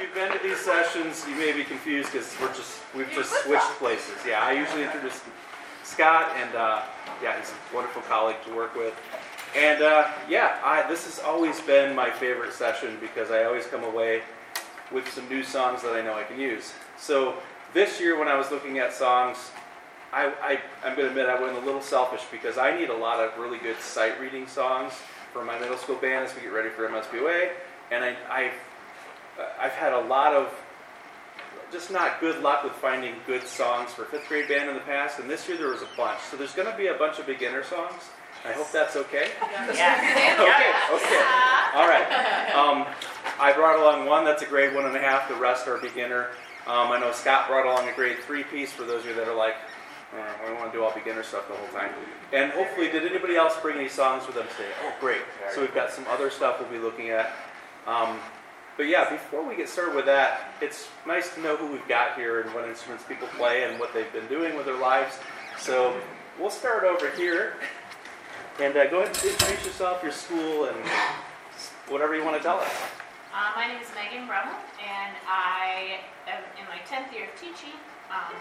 you've been to these sessions, you may be confused because we're just we've just switched places. Yeah, I usually introduce Scott, and uh, yeah, he's a wonderful colleague to work with. And uh, yeah, I, this has always been my favorite session because I always come away with some new songs that I know I can use. So this year, when I was looking at songs, I, I, I'm going to admit I went a little selfish because I need a lot of really good sight reading songs for my middle school band as we get ready for MSBOA. And I, I've, I've had a lot of just not good luck with finding good songs for fifth grade band in the past. And this year there was a bunch. So there's going to be a bunch of beginner songs. I hope that's okay. Yeah. Okay, okay. All right. Um, I brought along one that's a grade one and a half. The rest are beginner. Um, I know Scott brought along a grade three piece for those of you that are like, uh, we want to do all beginner stuff the whole time. And hopefully, did anybody else bring any songs with them today? Oh, great. So we've got some other stuff we'll be looking at. Um, but yeah, before we get started with that, it's nice to know who we've got here and what instruments people play and what they've been doing with their lives. So we'll start over here. And uh, go ahead and introduce yourself, your school, and whatever you want to tell us. Uh, my name is Megan Brummel, and I am in my 10th year of teaching, um,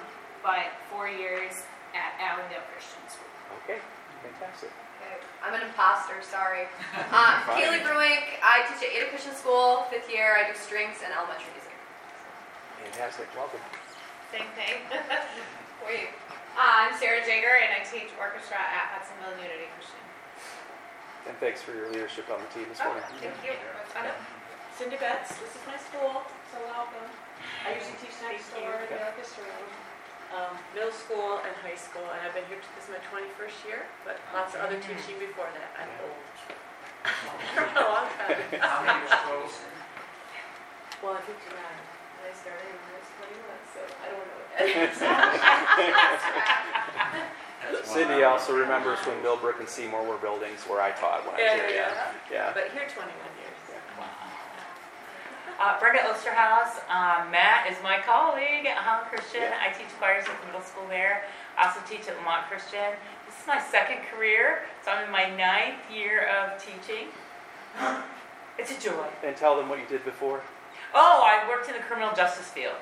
but four years at Allendale Christian School. Okay, fantastic. Okay, I'm an imposter, sorry. Uh, Kaylee Bruink, I teach at Ada Christian School, fifth year. I do strings and elementary music. Fantastic. Welcome. Same thing. Wait, Uh, I'm Sarah Jager, and I teach orchestra at Hudsonville Unity Christian. And thanks for your leadership on the team this Oh, morning. thank you. That's fun. Cindy Betts, this is my school, so welcome. I usually teach next door in the orchestra room, um, middle school and high school, and I've been here, this is my 21st year, but lots of other teaching before that, I'm old. A long time. How many schools? Well, I'm 59, and I started when I was 21, so I don't know. That's Cindy one. also remembers when Millbrook and Seymour were buildings where I taught when I was Yeah, here. yeah, Yeah. But here 21 years. Uh, Brenda Osterhaus. Um, Matt is my colleague at Holland Christian. I teach choirs at the middle school there. I also teach at Lamont Christian. This is my second career, so I'm in my ninth year of teaching. It's a joy. And tell them what you did before. Oh, I worked in the criminal justice field.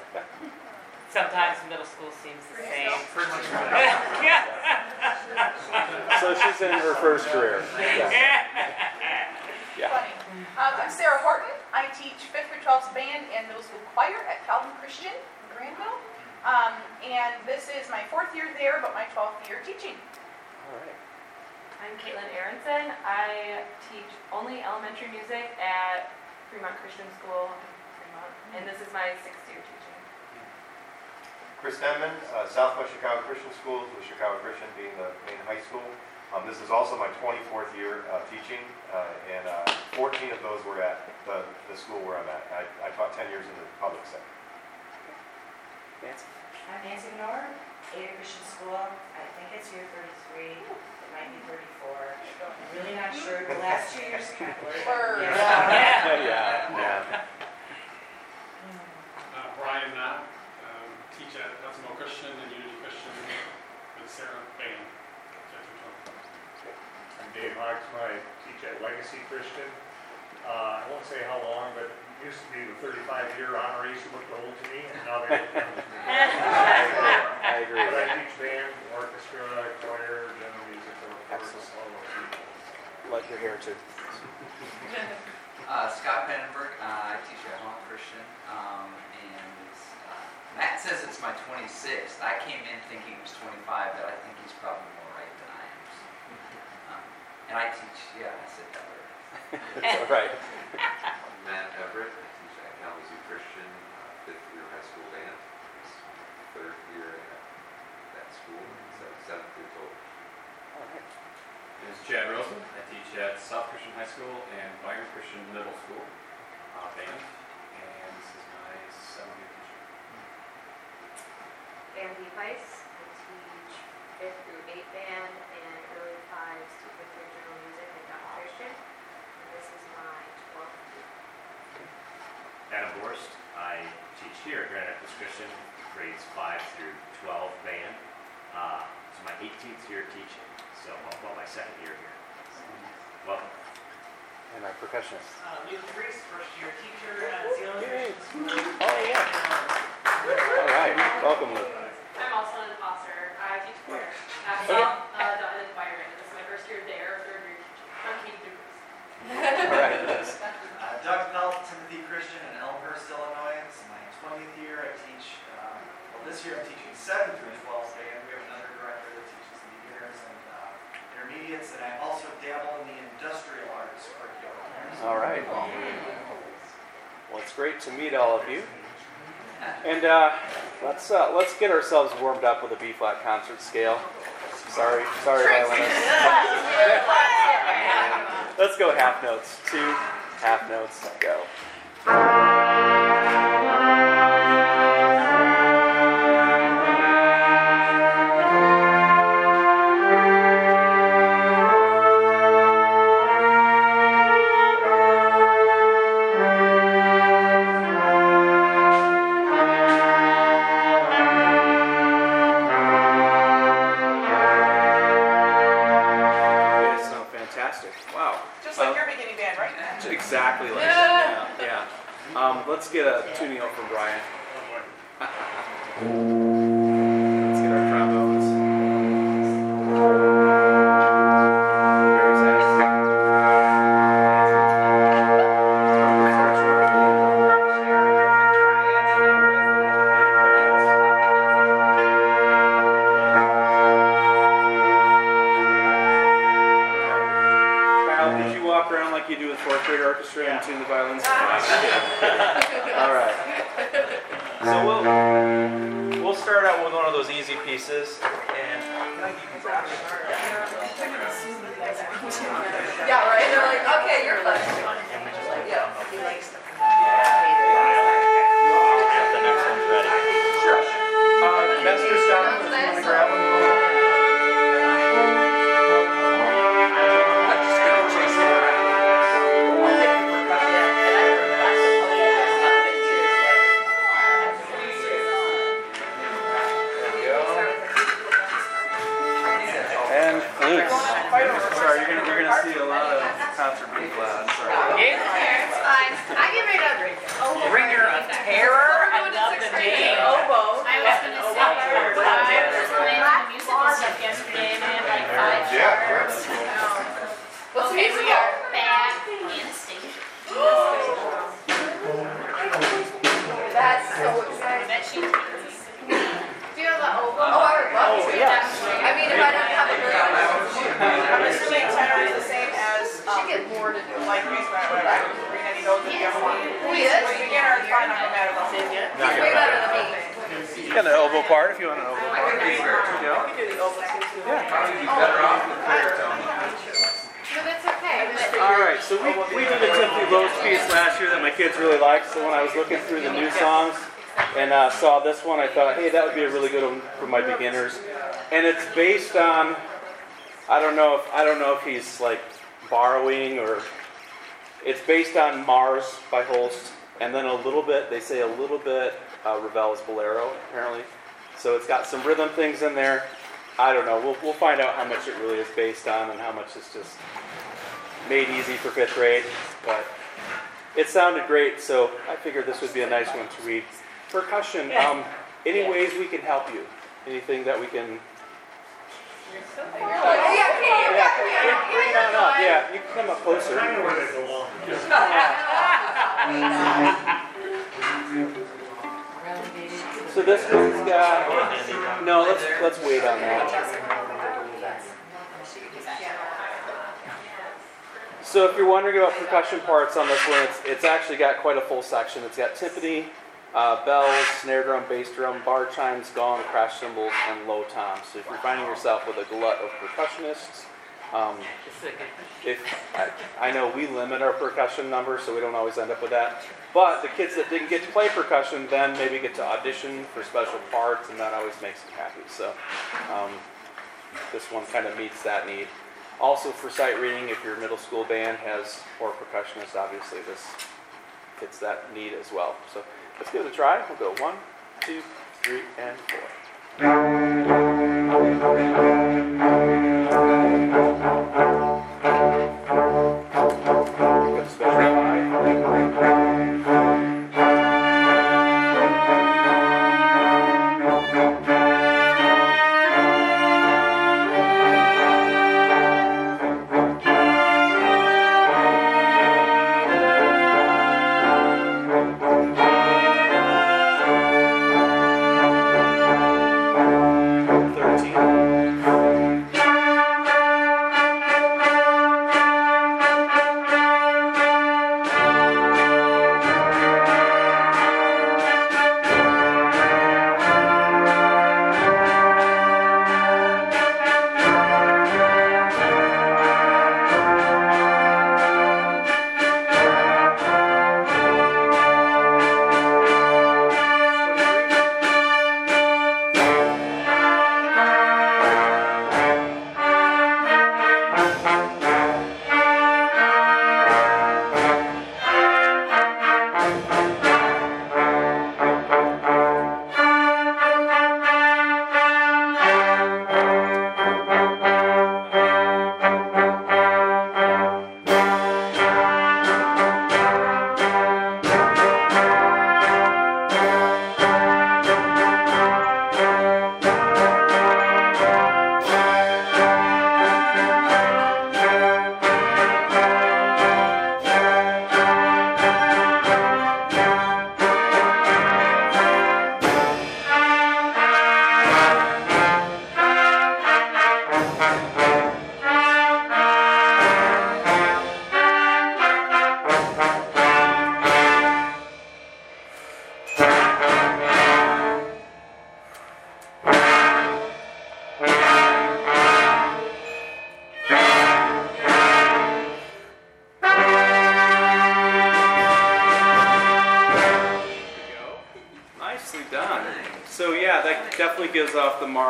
Sometimes middle school seems the same. Pretty much right. yeah. So she's in her first career. Yeah. Yeah. Funny. Um, I'm Sarah Horton. I teach 5th through 12th band and middle school choir at Calvin Christian in Grandville. Um, and this is my fourth year there, but my 12th year teaching. All right. I'm Caitlin Aronson. I teach only elementary music at Fremont Christian School in Fremont, and this is my sixth year teaching. Chris Denman, uh, Southwest Chicago Christian Schools, with Chicago Christian being the main high school. Um, This is also my 24th year uh, teaching, uh, and uh, 14 of those were at the the school where I'm at. I I taught 10 years in the public sector. Nancy. I'm Nancy Menor, Ada Christian School. I think it's year 33. It might be 34. I'm really not sure. The last two years kind of blurred. Blurred. Yeah. yeah. Yeah. Uh, Brian Knott, um, teach at Hudsonville Christian and Unity Christian with Sarah Bain. I'm Dave Hogsma, I teach at Legacy Christian. Uh, I won't say how long, but it used to be the 35-year honorees who looked old to me, and now they look young to me. I agree. But I teach band, orchestra, choir, general music, orchestra, Excellent. all those people. Like your hair too. Uh, Scott Pennenberg, uh, I teach at Holland Christian, um, and uh, Matt says it's my 26th. I came in thinking it was 25, but I think he's probably more right than I am. so. Um, And I teach, yeah, I said that already. It's all right. Matt Everett, I teach at Kalamazoo Christian, uh, fifth year high school band. It's my third year at that school, so seventh year total. All right. My name is Chad Rosen. I teach at South Christian High School and Byron Christian Middle School uh, band, and this is my seventh year teaching. Andy Weiss. I teach fifth through eighth band and lives to liturgical music and not And this is my 12th week. Adam Borst, I teach here at Grand Rapids grades 5 through 12 band. Uh, it's my 18th year teaching, so well, my second year here. Welcome. And our percussionist. Uh, Luke Priest, first year teacher at Zeeland. Oh, yeah. All right. Welcome, Luke. I'm also an imposter. I teach choir. I'm uh, not uh, the choir there, All right, uh, Doug Melt, Timothy Christian in Elmhurst, Illinois. It's my 20th year. I teach, uh, well, this year I'm teaching 7 through 12 and We have another director that teaches beginners and uh, intermediates, and I also dabble in the industrial arts curriculum. All right. Um, well, it's great to meet all of you. And uh, let's uh, let's get ourselves warmed up with a B flat concert scale. Sorry, sorry. Let's go half notes. Two half notes. Go. Holst, and then a little bit they say a little bit uh, Ravel's Bolero apparently. So it's got some rhythm things in there. I don't know. We'll, we'll find out how much it really is based on and how much is just made easy for fifth grade. But it sounded great, so I figured this would be a nice one to read. Percussion. Um, any ways we can help you? Anything that we can? Yeah, bring, bring it on up. Yeah, you can come up closer. So this one's got. No, let's let's wait on that. So if you're wondering about percussion parts on this one, it's, it's actually got quite a full section. It's got timpani, uh, bells, snare drum, bass drum, bar chimes, gong, crash cymbals, and low toms. So if you're finding yourself with a glut of percussionists, um, if I, I know we limit our percussion numbers, so we don't always end up with that. But the kids that didn't get to play percussion then maybe get to audition for special parts, and that always makes them happy. So um, this one kind of meets that need. Also for sight reading, if your middle school band has four percussionists, obviously this fits that need as well. So let's give it a try. We'll go one, two, three, and four. Thank you.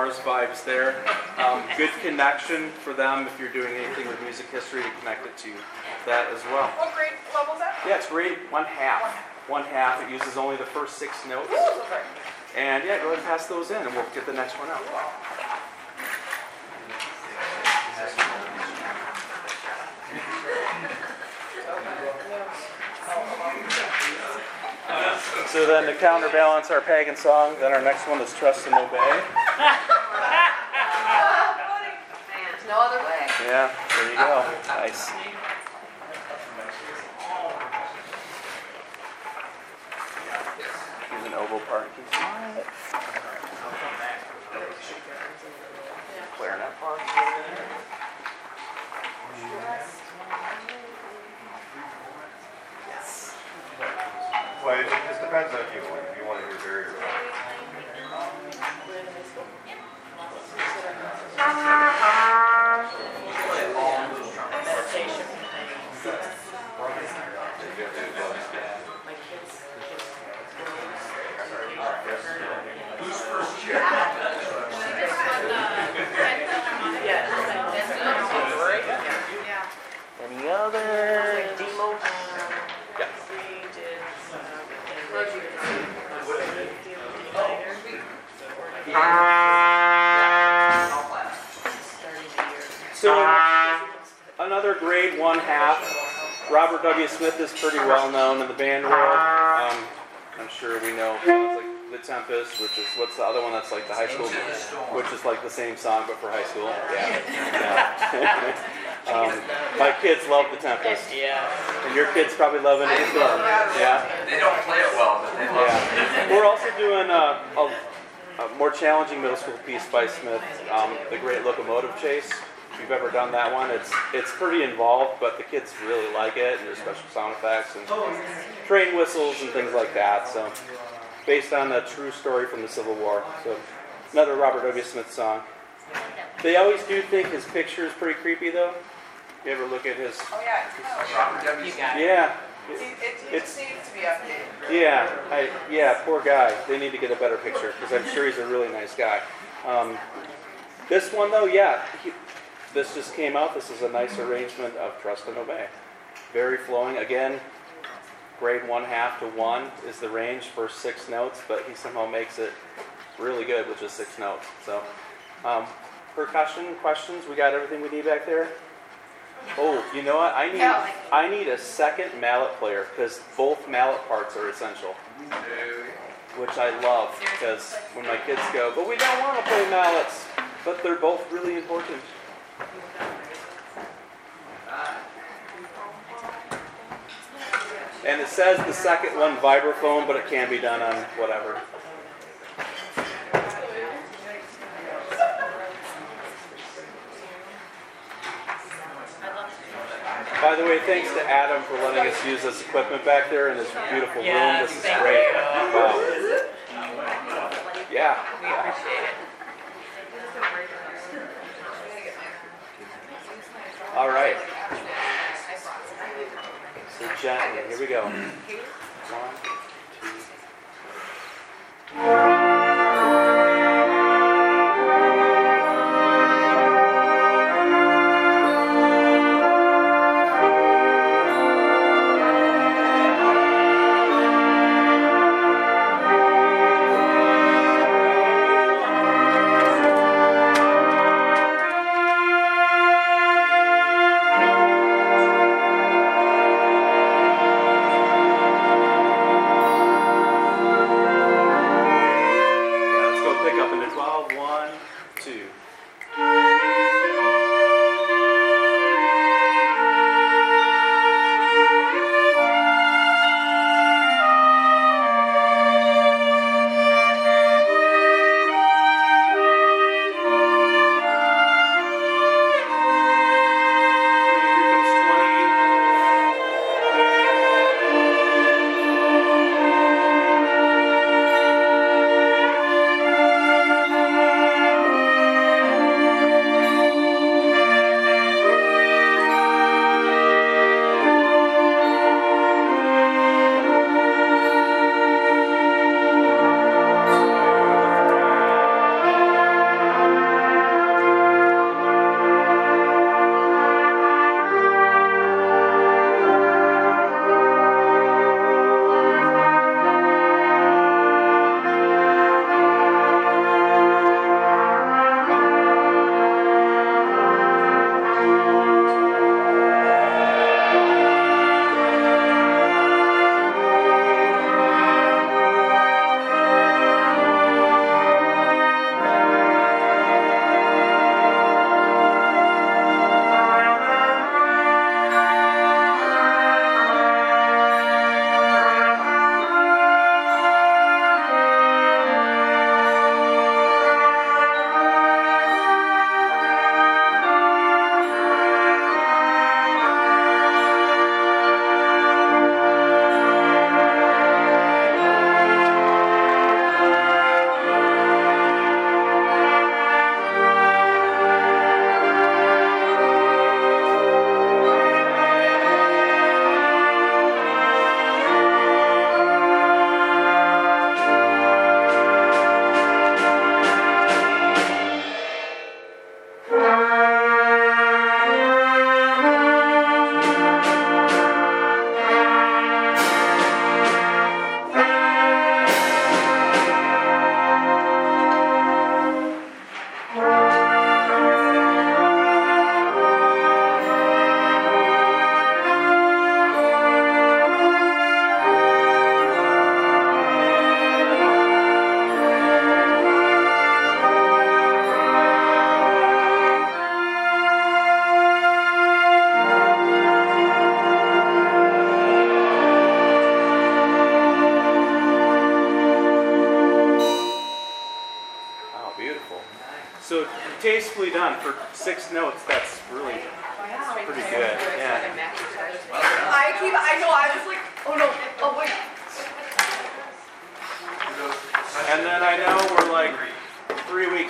Mars vibes there. Um, good connection for them if you're doing anything with music history to connect it to that as well. What grade level is that? Yeah, it's grade one half. One half. It uses only the first six notes. Ooh, okay. And yeah, go ahead and pass those in, and we'll get the next one out. So then to counterbalance our pagan song, then our next one is Trust and Obey. There's no other way. Yeah, there you go. Nice. Here's an oboe part. Clarinet part. Yes. Well, it it just depends on you, if you want to hear very Any other demo? Yeah. So another grade one half. Robert W. Smith is pretty well known in the band world. Um, I'm sure we know songs like The Tempest, which is what's the other one that's like the high school, which is like the same song but for high school. Yeah. yeah. um, my kids love The Tempest. Yeah. And your kids probably love it as well. Yeah. They don't play it well, but they love it. Yeah. We're also doing a, a, a more challenging middle school piece by Smith, um, The Great Locomotive Chase. If you've ever done that one, it's it's pretty involved, but the kids really like it, and there's special sound effects and train whistles and things like that. So, based on a true story from the Civil War. So, another Robert W. Smith song. They always do think his picture is pretty creepy, though. You ever look at his? Oh, yeah. Robert W. Yeah. It, it, it It's- just needs to be updated. Yeah, I, yeah, poor guy. They need to get a better picture because I'm sure he's a really nice guy. Um, this one though, yeah, he, this just came out. This is a nice arrangement of Trust and Obey. Very flowing. Again, grade one half to one is the range for six notes, but he somehow makes it really good with just six notes. So, um, percussion questions. We got everything we need back there. Oh, you know what? I need I need a second mallet player because both mallet parts are essential which I love because when my kids go, but we don't want to play mallets, but they're both really important. And it says the second one vibraphone, but it can be done on whatever. By the way, thanks to Adam for letting us use this equipment back there in this beautiful room. This is great. Wow. Yeah. We appreciate it. All right. So gently, here we go. One, two. tastefully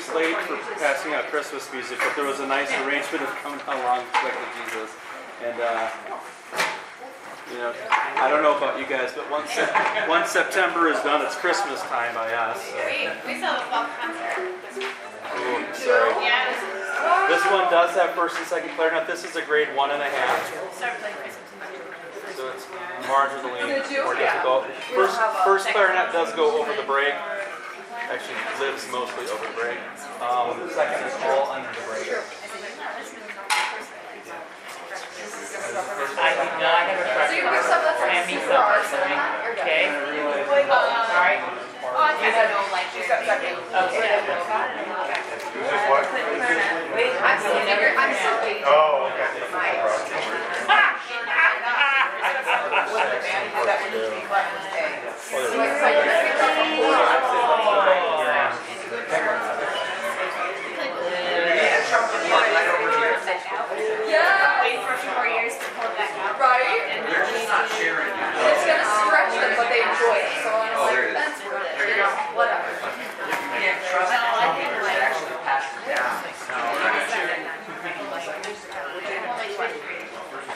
three late for passing out Christmas music, but there was a nice arrangement of coming along quick with Jesus. And, uh, you know, I don't know about you guys, but once, once September is done, it's Christmas time by us. so. We, we still have a fall concert. Ooh, sorry. Yeah, this is, This one does have first and second clarinet. This is a grade one and a half, start playing Christmas music. so it's marginally more difficult. First, first clarinet does go over the break. Actually, lives mostly over the break. Um, the second is all under the break. I do not have a So you preference. pick stuff that's like Hand some hard, personally, you're good. okay? Alright, Oh, I kind of know like She's second. okay. Who's this what? Wait, I'm still figuring, I'm still waiting. Oh, okay. That would just be Clemens Day. So like, you're pick up a four. Yeah, Trump would be like, Yeah, Wait for a few more years to pull it back out. right? They're just not sharing it. It's gonna stretch them, but they enjoy it, so I'm Oh, there like, it is. that's worth it, you know, whatever. You can't trust the Trump voters to actually pass it down.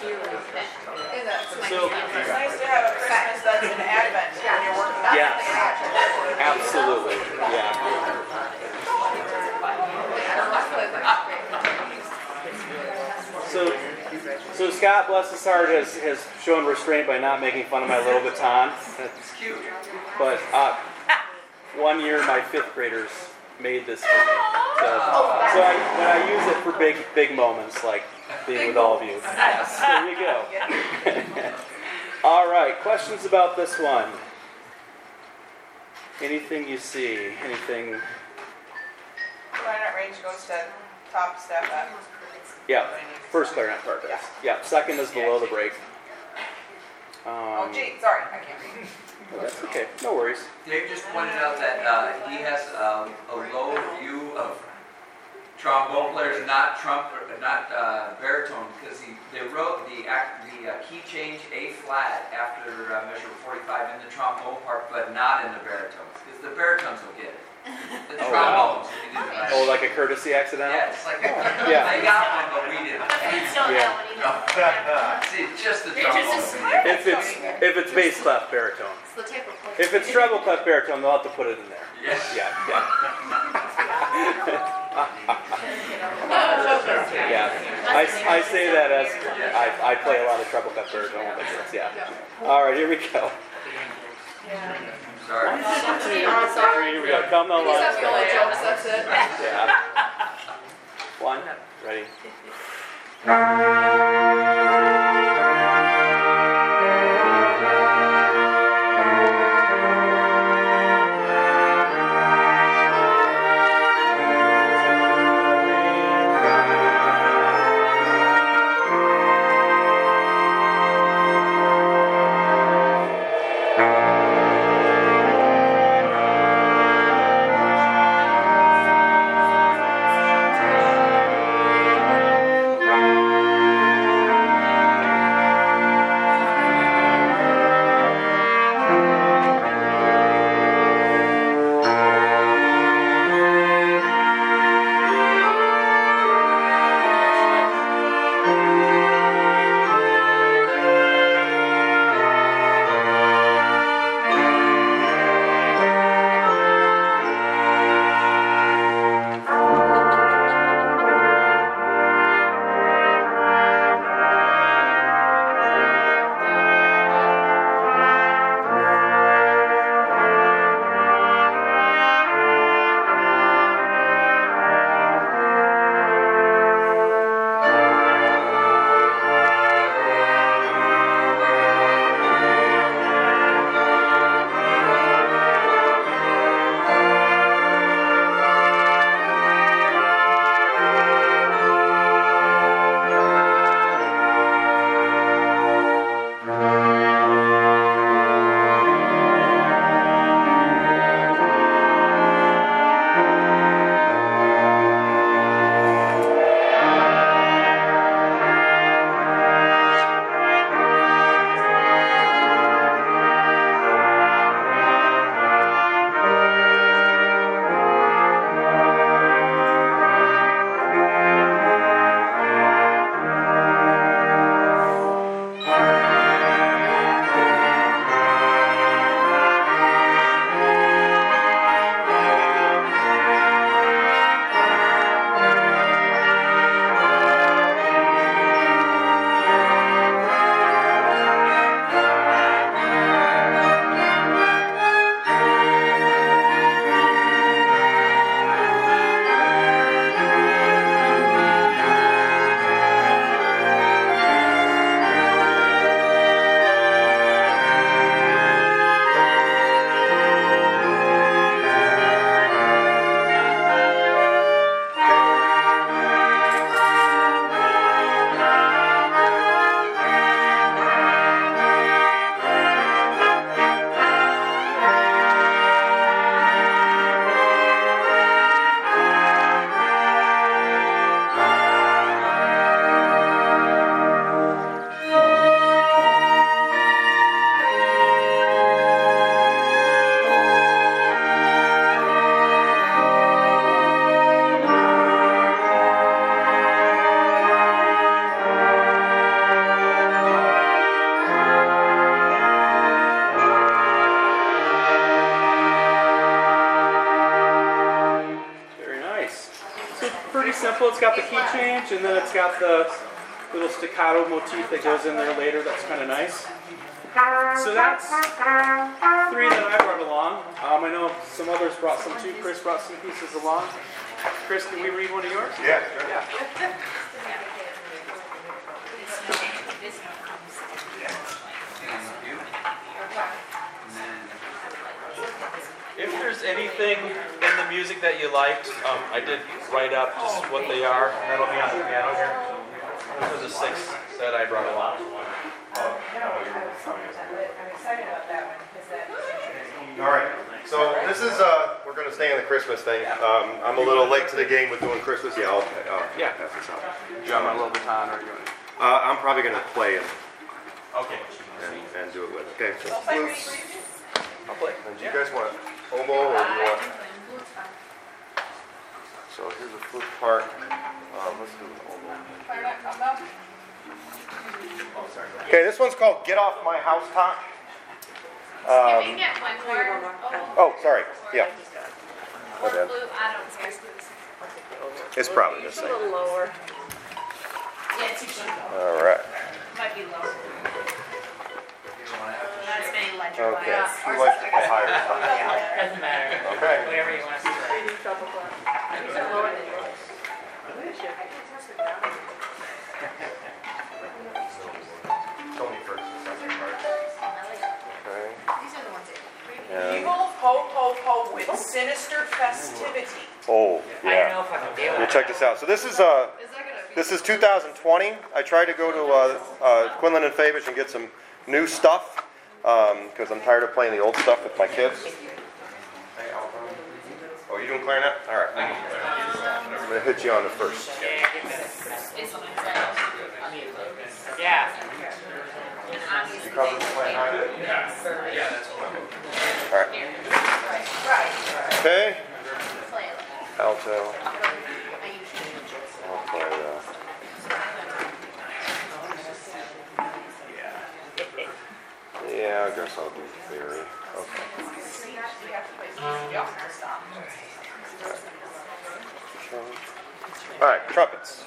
Is that, So, It's nice to have a That's advent when you're working on Yes. something. absolutely, yeah. So, so Scott, bless his heart, has, has shown restraint by not making fun of my little baton. It's cute. But uh, one year, my fifth graders made this for me. So, so I, when I use it for big, big moments, like being with all of you. There you go. all right, questions about this one? Anything you see? Anything? Clarinet range goes to top step F. Yeah, first clarinet part does. Yeah, second is below the break. Oh Um, gee, sorry, I can't read. oh, that's okay. No worries. Dave just pointed out that uh, he has um, a low view of trombone players, not trump, not uh, baritone, because he they wrote the the uh, key change A flat after uh, measure 45 in the trombone part, but not in the baritones, because the baritones will get it. The Oh, trombones, if you. Oh, like a courtesy accident? Yeah, it's like a, Yeah. they got one, but we didn't. It's still Yeah. that one either. See, just the They're just. If it's if it's bass clef baritone. It's the type of. If it's treble clef baritone, they'll have to put it in there. Yes. Yeah, yeah. yeah. I, I say that as I, I play a lot of treble kids. Yeah. All right, here we go. Sorry. Here we go. Come the that's it. Yeah. One. Ready. Key and then it's got the little staccato motif that goes in there later. That's kind of nice. So that's three that I brought along. Um, I know some others brought some too. Chris brought some pieces along. Chris, can we read one of yours? Yeah, sure. Yeah. If there's anything in the music that you liked, um, I did write up just what they are. and That'll be on the piano here. Those are the six that I brought along. I'm excited about that one, because that. All right, so this is, uh, we're gonna stay in the Christmas thing. Um, I'm a little late to the game with doing Christmas, yeah, I'll, I'll Yeah. pass this out. Do you want my little baton or you want? Uh, I'm probably gonna play and, Okay. and, and do it with, okay? so Don't play flutes. read, read. I'll play. And do you guys want oboe or do you want? So here's the flute part. Um, let's do the oboe. Clarinet, combo. Okay, this one's called Get Off My Housetop. Can we Um, get one more? oh, sorry, yeah, Or blue, I don't care. it's probably the It's a same. little lower. Yeah, it's usually low. All right. Might be low. Not as many ledger lines. Okay, who likes to play higher? Doesn't matter. Okay. Whatever you want to say. Maybe double glass. These are lower than yours. I can test it now. Tony first, second part. Okay. These are the ones that. And, Evil ho ho ho with sinister festivity. oh, yeah. know if I can do Well, check this out. So this is, uh, this is 2020. I tried to go to, uh, uh, Quinlan and Fabish and get some new stuff, um, cause I'm tired of playing the old stuff with my kids. You doing clarinet? All right. I'm gonna hit you on the first. Yeah. You cover the that's All right. Okay. Alto. I'll play that. Yeah, I guess I'll do theory. All right, trumpets.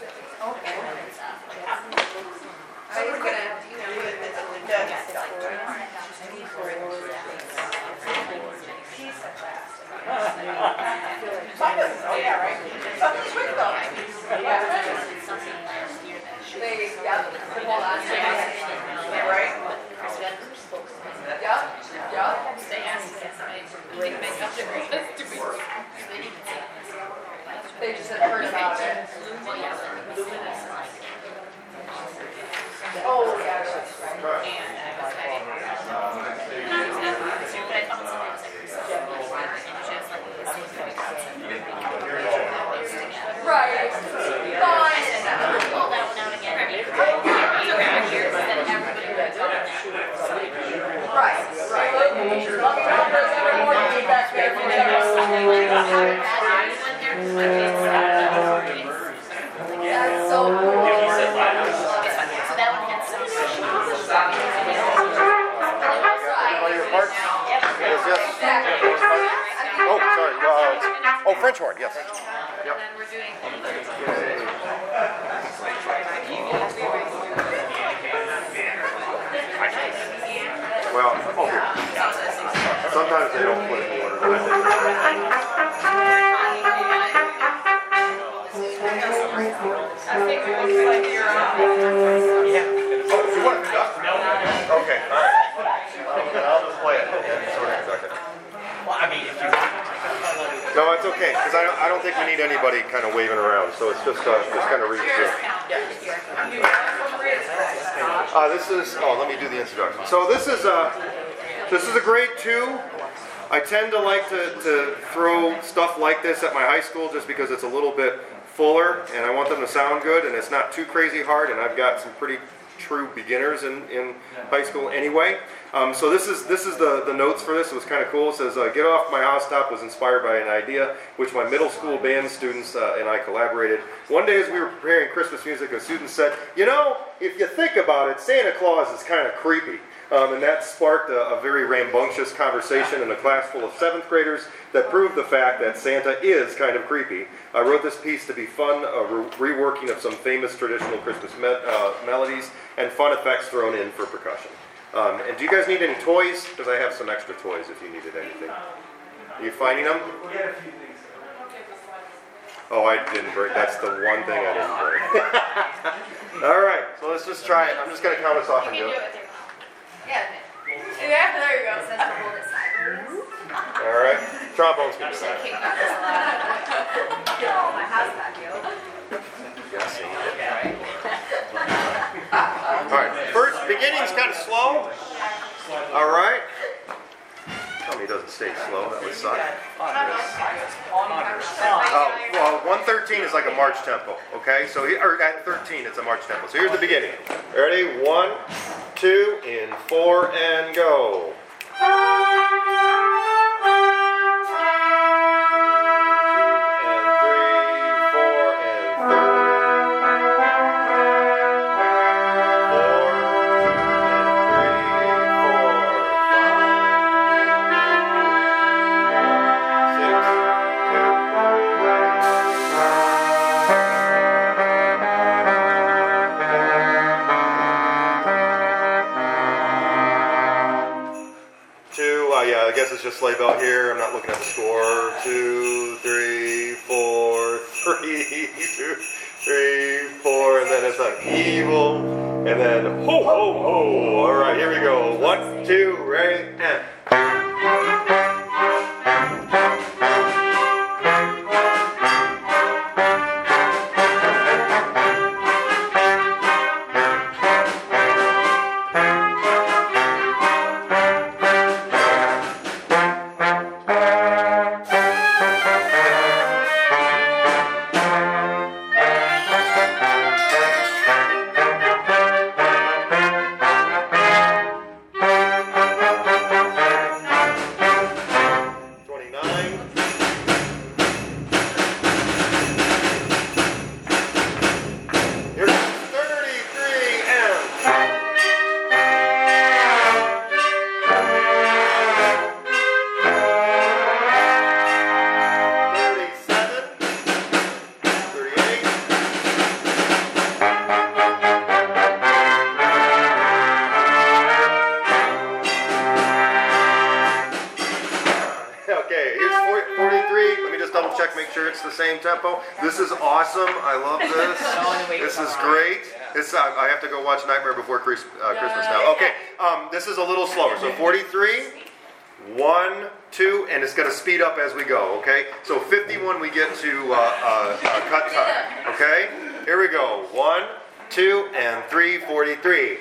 Oh, you want it done? Okay, all right. I'll just play it and sort of conduct it. Well, I mean, if you. Want. No, it's okay, because I don't, I don't think we need anybody kind of waving around, so it's just, uh, just kind of read through. Uh, this is, oh, let me do the introduction. So this is, uh, this is a grade two. I tend to like to, to throw stuff like this at my high school just because it's a little bit fuller and I want them to sound good and it's not too crazy hard and I've got some pretty true beginners in, in high school anyway. Um, so this is this is the, the notes for this. It was kind of cool. It says, uh, "Get off my housetop" was inspired by an idea which my middle school band students uh, and I collaborated. One day, as we were preparing Christmas music, a student said, "You know, if you think about it, Santa Claus is kind of creepy." Um, and that sparked a, a very rambunctious conversation in a class full of seventh graders that proved the fact that Santa is kind of creepy. I wrote this piece to be fun, a re- reworking of some famous traditional Christmas me- uh, melodies and fun effects thrown in for percussion. Um, and do you guys need any toys? Because I have some extra toys if you needed anything. Are you finding them? We'll get a few things. Oh, I didn't break. That's the one thing I didn't break. All right, so let's just try it. I'm just going to count us off and can do do it. It with. Yeah. Yeah, there you go. It says to hold it sideways. All right, trombone's going to do Should kick up a lot. Oh, my house patio. All right, first beginning's kind of slow. All right. Tell me it doesn't stay slow. That would suck. Oh, well, 113 is like a march tempo. Okay, so he- or at 13 it's a march tempo. So here's the beginning. Ready? One, two, in four, and go. Ho, ho, tempo. This is awesome. I love this. This is great. This, uh, I have to go watch Nightmare Before uh, Christmas now. Okay, um, this is a little slower. So 43, 1, 2, and it's going to speed up as we go, okay? So 51, we get to uh, uh, uh, cut time, okay? Here we go. 1, 2, and 3, 43.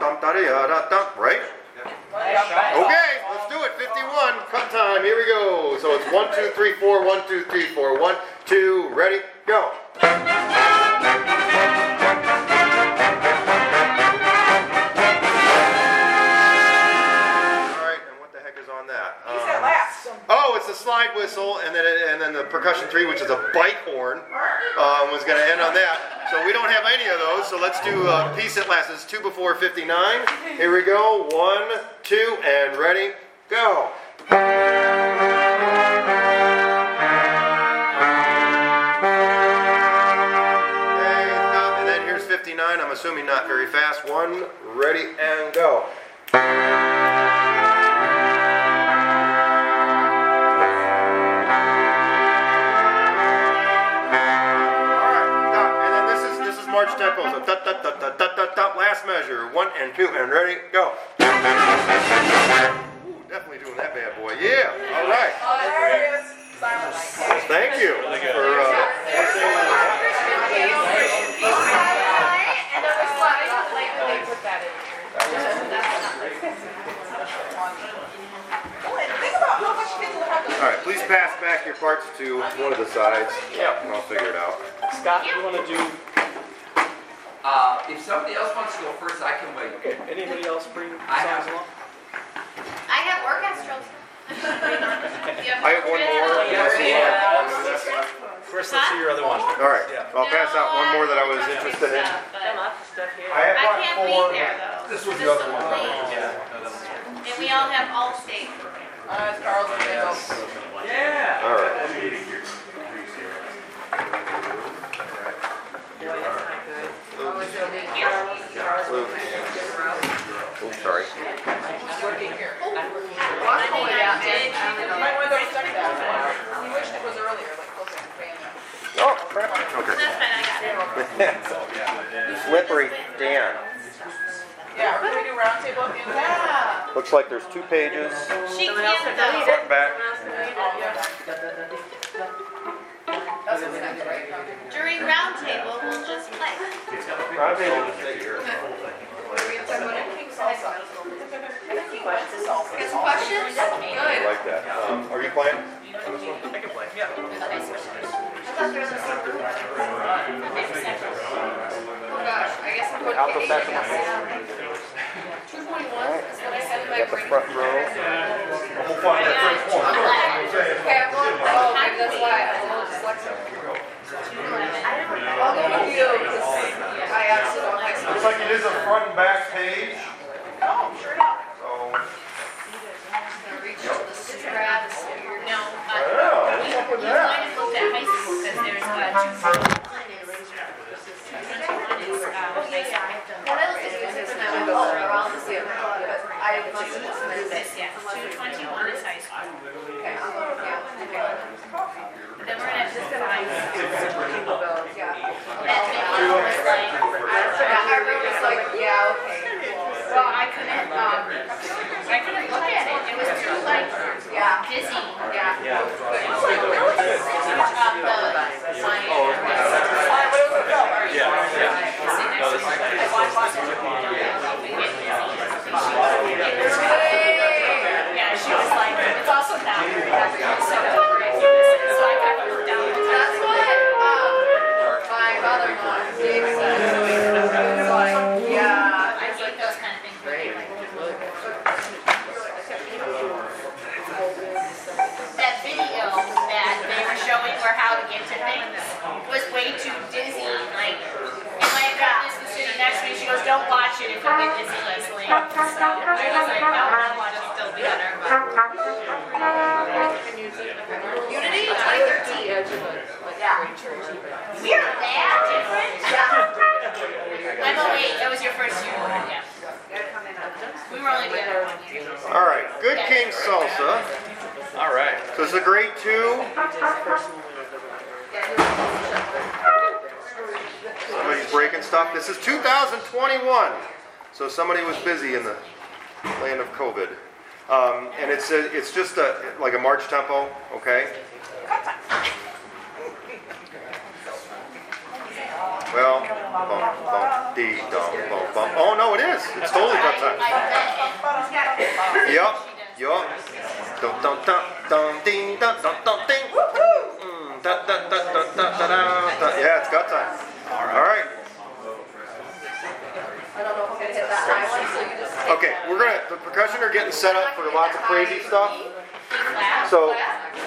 Da dum da da dum, right? Okay, let's do it. 51, cut time. Here we go. So it's one, two, three, four, one, two, three, four, one, two, ready, go. All right, and what the heck is on that? Use that last. Oh, it's a slide whistle, and then it, and then the percussion three, which is a bike horn, um, was going to on that. So we don't have any of those. So let's do uh, a piece that lasts. It's two before 59. Here we go. One, two, and ready, go. And then here's 59. I'm assuming not very fast. One, ready, and go. Last measure. One and two and ready, go. Ooh, definitely doing that bad boy. Yeah. All right. Thank you for. Uh, all right, please pass back your parts to one of the sides, and I'll figure it out. Scott, you want to do uh, if somebody else wants to go first, I can wait. Okay. Anybody else bring I have- along? I have orchestral. I have one more. unless you want- Chris, let's see your other one. All right, I'll pass out one more that I was interested in. Lots of stuff here. I have I brought can't be there though. This was the other one. And we all have all state. Uh, Carl's gonna go. Yeah. All right. Oh, sorry. Oh, crap. okay. Slippery, Dan. Yeah, we're gonna do roundtable. Yeah. Looks like there's two pages, She can't though. front and back. During roundtable, we'll just play. Questions? Good. like that. Um, Are you playing? I can play, yeah. I thought there was a separate one. Oh gosh, I guess I'm going to professional. Two point one is what I the front row. Oh, that's why. I'm I'll go you because I actually don't like. Looks like it is a front and back page. Oh, no. Looked at high school there's I around the but I 221 is high school. Go. "Don't watch it if you get dizzy easily." So I was like, "No, I'll watch it. Still be better." Unity, twenty thirteen. Yeah. We're that different. I'm wait, that was your first year. Yeah. We were only together one year. all right, Good King Salsa. All right. So this is a grade two. Somebody's breaking stuff. This is 2021. So somebody was busy in the land of COVID. Um, and it's a, it's just a, like a march tempo, okay? Well, bum, bum, dee, dum, bum, bum. Oh, no, it is. It's totally cut time. Yup, yup. Dum, dum, dum, dum, ding, dum, dum, dum, ding. Mm, da, da, da, da, da, da, da, da. Yeah, it's gut time. All right. I don't know if I'm gonna hit that high one, so you just. take Okay, we're gonna, the percussion are getting set up for lots of crazy stuff. So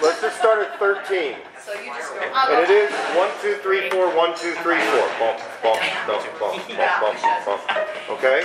let's just start at 13. So you just go. And it is one, two, three, four, one, two, three, four. Bump, bump, bump, bump, bump, bump, bump. Okay?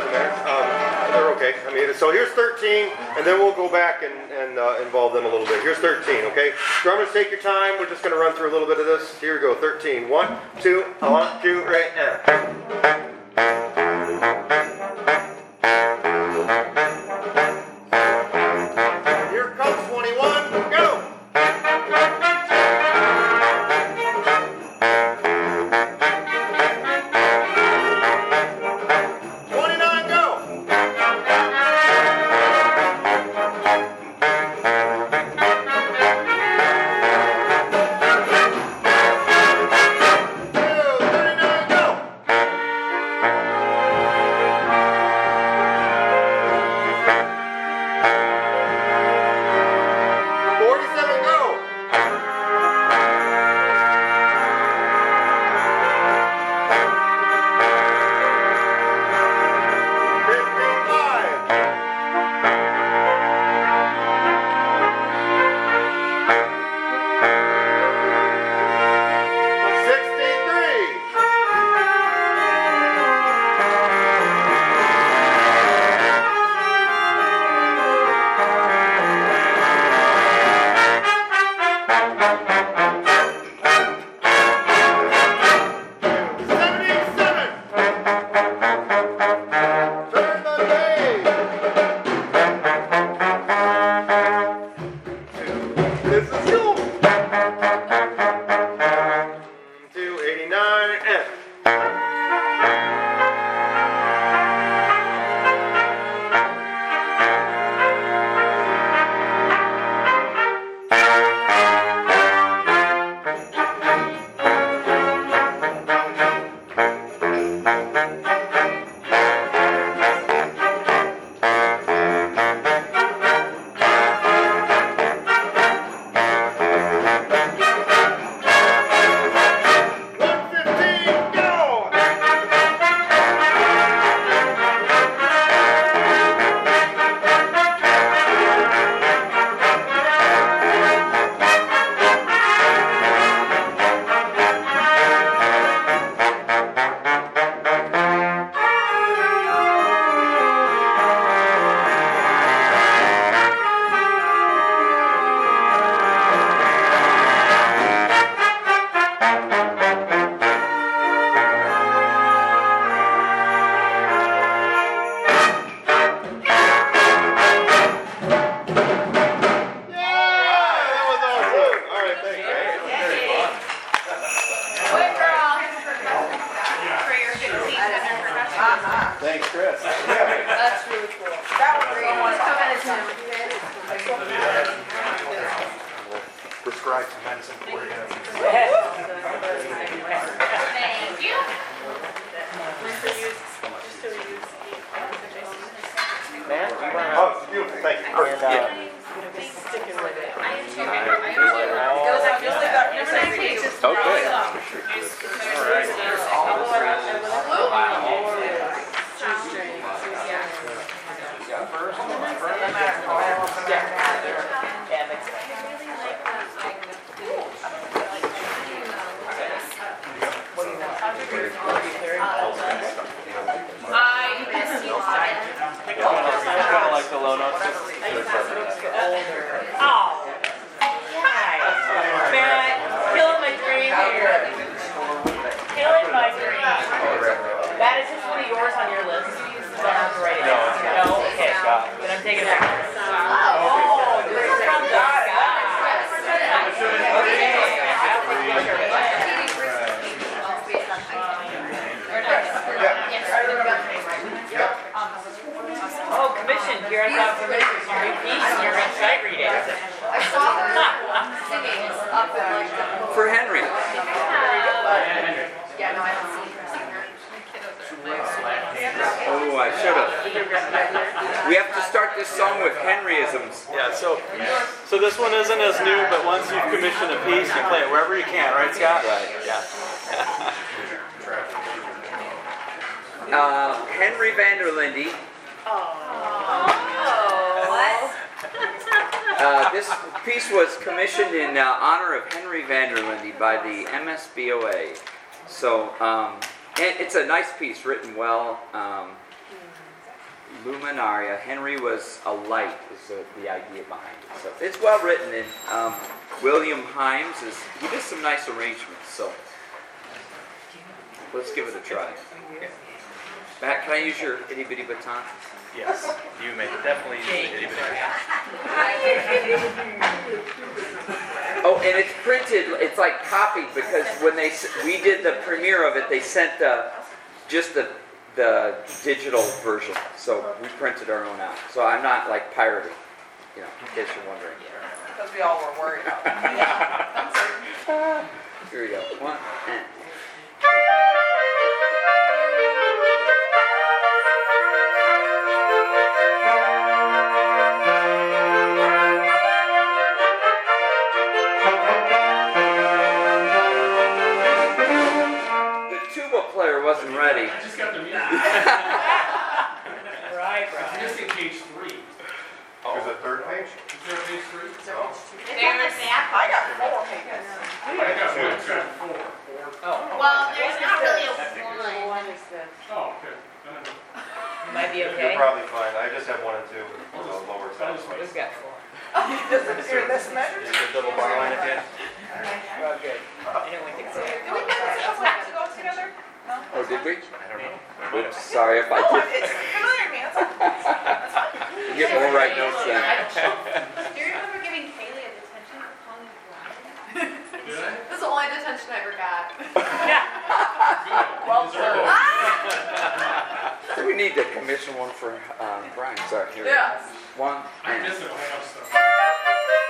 Doesn't matter. Um, they're okay. I mean, so here's 13, and then we'll go back and, and uh, involve them a little bit. Here's 13, okay? Drummers, take your time. We're just going to run through a little bit of this. Here we go. 13. One, two, one, two, right, and. MSBOA. So, um, and it's a nice piece, written well. Um, Luminaria. Henry was a light, is the, the idea behind it. So it's well written, and um, William Himes is he did some nice arrangements. So let's give it a try. Matt, can I use your itty bitty baton? Yes, you may definitely use the itty bitty. Oh, and it's printed. It's like copied because when they s- we did the premiere of it, they sent the just the the digital version. So we printed our own out. So I'm not like pirating, you know, in case you're wondering. Because we all were worried about it. Here we go. One and. Player ready. I just got the music. Right, I'm right. missing page three. Oh. There's a third page? Is there a page three? There's that. I got four pages. I got one, got four. Oh. Well, there's not really a one. One is the, Oh, okay. Then Might be okay. You're probably fine. I just have one and two on the lower side. Who's got four? This is, here, this measure. You should double bar line again. Oh, good. I know when to say it. Did we put this a couple months ago together? Oh, did we? I don't know. Oops, sorry if I No, did. it's familiar to You get more right notes than Do you remember giving Kaylee a detention for calling you blind? This is the only detention I ever got. Yeah. Good. Well You we need to commission one for um, Brian. Sorry, here. Yeah. One. I miss it when I was stuck.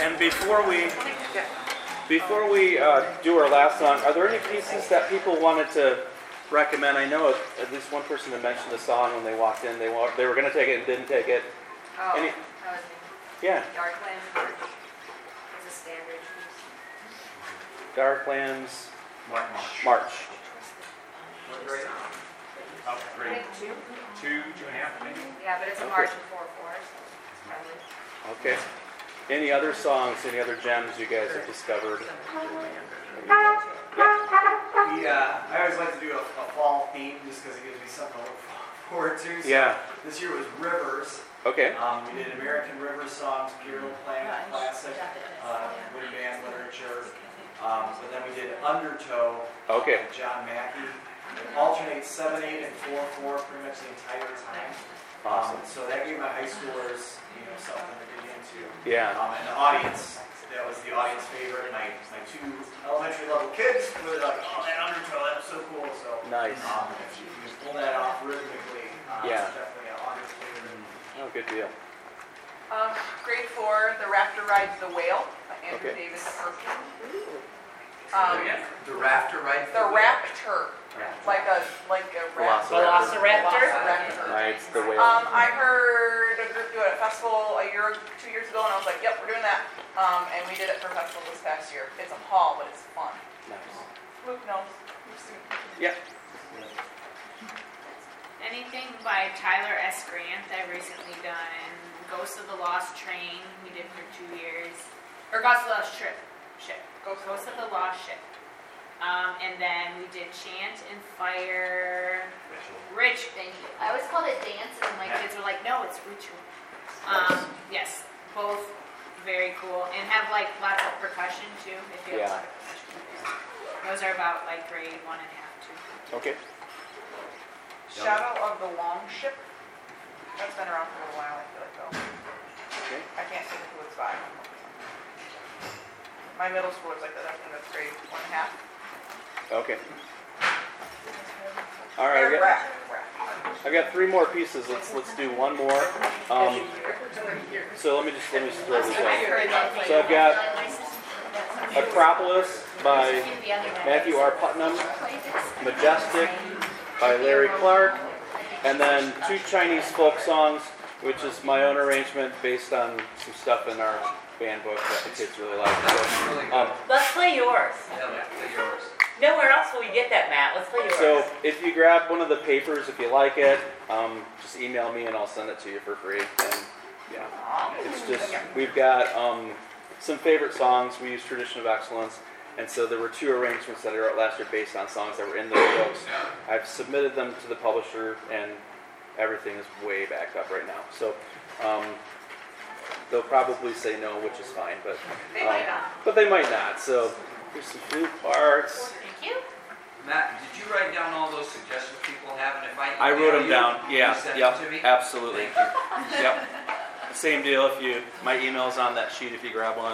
And before we, before we uh, do our last song, are there any pieces that people wanted to recommend? I know at at least one person that mentioned a song when they walked in. They wa- they were going to take it and didn't take it. Oh, Any- that. Yeah, Darklands March is a standard piece. Darklands Mark Marsh. March. What grade? Oh, grade Two? two, two and a half, maybe? Yeah, but it's a Okay. march in four four, so it's. Okay. Any other songs? Any other gems you guys have discovered? We, uh, I always like to do a, a fall theme just because it gives me something to look forward to. So Yeah. This year was Rivers. Okay. Um, we did American River songs, Pure Planet Classic, uh, wind band literature. Um, but then we did Undertow. Okay. with John Mackey. It alternates seven, eight, and four, four pretty much the entire time. Awesome. Um, so that gave my high schoolers, you know, something to dig into. Yeah. Um, and the audience, that was the audience favorite. My, my two elementary level kids were like, oh, that undertow, that was so cool. So, Nice. um, if you can pull that off rhythmically, uh, Yeah. it's definitely an audience favorite. Oh, good deal. Um, grade four, The Raptor Rides the Whale by Andrew Okay. Davis Perkins. Um, The rafter ride? The Raptor, like a, like a raptor. Velociraptor? Velociraptor. Nice. The whale. Um, I heard a group do it at a festival a year, two years ago, and I was like, yep, we're doing that. Um, and we did it for a festival this past year. It's a hall, but it's fun. Nice. Luke knows. You've seen. Yeah. Anything by Tyler S. Grant I've recently done. Ghost of the Lost Train we did for two years. Or Ghost of the Lost Trip. Ship. Ghost of the Lost Ship. Um, and then we did Chant and Fire. Ritual. Rich, thank you. I always called it dance, and my kids were like, no, it's ritual. Um, yes, both very cool. And have like lots of percussion too, if you have a lot of percussion. Those are about like grade one and a half, two. Okay. Shadow of the Long Ship. That's been around for a while, I feel like, though. Okay. I can't think of who it's by. My middle school is like that, I think that's grade one and a half. Okay. All right. I Eric got, I got three more pieces. Let's let's do one more. Um, so let me just let me just throw this out. So I've got Acropolis by Matthew R. Putnam, Majestic by Larry Clark, and then two Chinese folk songs, which is my own arrangement based on some stuff in our band book that the kids really like. So, um, Let's play yours. Yeah, that's yours. Nowhere else will we get that, Matt. Let's play yours. So if you grab one of the papers, if you like it, um, just email me and I'll send it to you for free. And yeah, it's just we've got um, some favorite songs. We use Tradition of Excellence, and so there were two arrangements that I wrote last year based on songs that were in those books. I've submitted them to the publisher, and everything is way backed up right now. So. Um, They'll probably say no, which is fine, but They might um, not. But they might not. So here's some flute parts. Thank you. Matt, did you write down all those suggestions people have? And if I I wrote them you, down. you Yeah, send yep, them to me? absolutely. Thank you. Yep. Same deal. If you, my email's on that sheet. If you grab one.